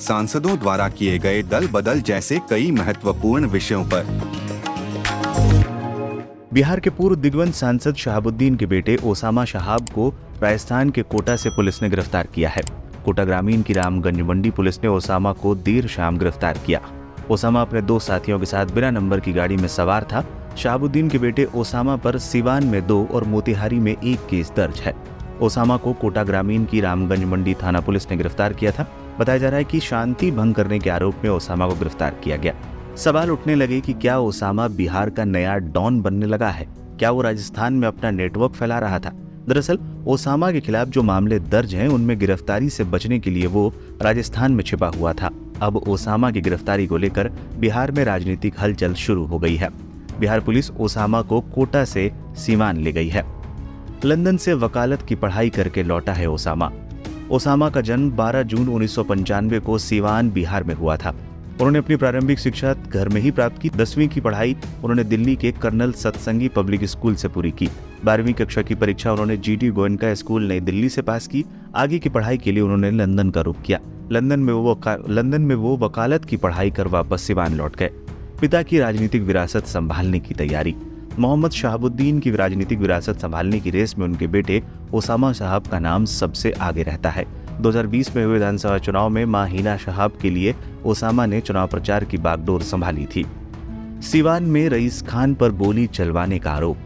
सांसदों द्वारा किए गए दल बदल जैसे कई महत्वपूर्ण विषयों पर। बिहार के पूर्व दिग्वंत सांसद शहाबुद्दीन के बेटे ओसामा शहाब को राजस्थान के कोटा से पुलिस ने गिरफ़्तार किया है। कोटा ग्रामीण की रामगंज मंडी पुलिस ने ओसामा को देर शाम गिरफ़्तार किया। ओसामा अपने दो साथियों के साथ बिना नंबर की गाड़ी में सवार था। शहाबुद्दीन के बेटे ओसामा पर सिवान में दो और मोतिहारी में एक केस दर्ज है। ओसामा को कोटा ग्रामीण की रामगंज मंडी थाना पुलिस ने गिरफ़्तार किया था। बताया जा रहा है कि शांति भंग करने के आरोप में ओसामा को गिरफ़्तार किया गया। सवाल उठने लगे कि क्या ओसामा बिहार का नया डॉन बनने लगा है? क्या वो राजस्थान में अपना नेटवर्क फैला रहा था? दरअसल, ओसामा के खिलाफ जो मामले दर्ज हैं, उनमें गिरफ्तारी से बचने के लिए वो राजस्थान में छिपा हुआ था। अब ओसामा की गिरफ्तारी को लेकर बिहार में राजनीतिक हलचल शुरू हो गई है। बिहार पुलिस ओसामा को कोटा से सीमान ले गई है। लंदन से वकालत की पढ़ाई करके लौटा है ओसामा। ओसामा का जन्म 12 जून उन्नीस सौ पंचानवे को सीवान, बिहार में हुआ था। उन्होंने अपनी प्रारंभिक शिक्षा घर में ही प्राप्त की। दसवीं की पढ़ाई उन्होंने दिल्ली के कर्नल सत्संगी पब्लिक स्कूल से पूरी की। बारहवीं कक्षा की परीक्षा उन्होंने जी टी गोयनका स्कूल नई दिल्ली से पास की। आगे की पढ़ाई के लिए उन्होंने लंदन का रुख किया। लंदन में वो लंदन में वो वकालत की पढ़ाई कर वापस सिवान लौट गए। पिता की राजनीतिक विरासत संभालने की तैयारी। मोहम्मद शहाबुद्दीन की राजनीतिक विरासत संभालने की रेस में उनके बेटे ओसामा साहब का नाम सबसे आगे रहता है। 2020 में हुए विधानसभा चुनाव में माँ हिना शहाब के लिए ओसामा ने चुनाव प्रचार की बागडोर संभाली थी। सिवान में रईस खान पर गोली चलवाने का आरोप।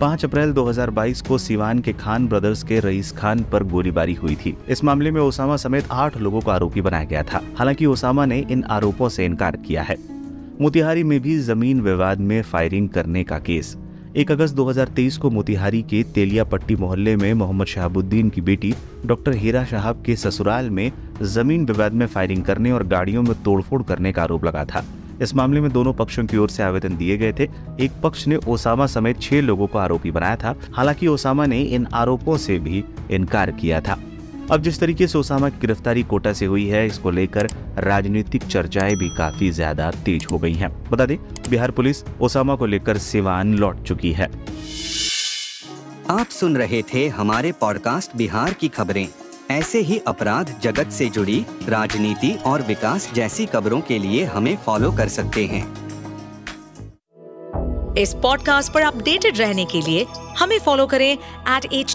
5 अप्रैल 2022 को सिवान के खान ब्रदर्स के रईस खान पर गोलीबारी हुई थी। इस मामले में ओसामा समेत आठ लोगों को आरोपी बनाया गया था। हालाँकि ओसामा ने इन आरोपों से इनकार किया है। मोतिहारी में भी ज़मीन विवाद में फायरिंग करने का केस। एक अगस्त 2023 को मोतिहारी के तेलियापट्टी मोहल्ले में मोहम्मद शहाबुद्दीन की बेटी डॉक्टर हीरा शहाब के ससुराल में ज़मीन विवाद में फायरिंग करने और गाड़ियों में तोड़फोड़ करने का आरोप लगा था। इस मामले में दोनों पक्षों की ओर से आवेदन दिए गए थे। एक पक्ष ने ओसामा समेत छह लोगों को आरोपी बनाया था। हालाँकि ओसामा ने इन आरोपों से भी इनकार किया था। अब जिस तरीके से ओसामा की गिरफ्तारी कोटा से हुई है इसको लेकर राजनीतिक चर्चाएँ भी काफ़ी ज़्यादा तेज हो गई हैं। बता दें बिहार पुलिस ओसामा को लेकर सिवान लौट चुकी है। आप सुन रहे थे हमारे पॉडकास्ट बिहार की खबरें। ऐसे ही अपराध जगत से जुड़ी राजनीति और विकास जैसी खबरों के लिए हमें फॉलो कर सकते हैं। इस पॉडकास्ट पर अपडेटेड रहने के लिए हमें फॉलो करें एट एच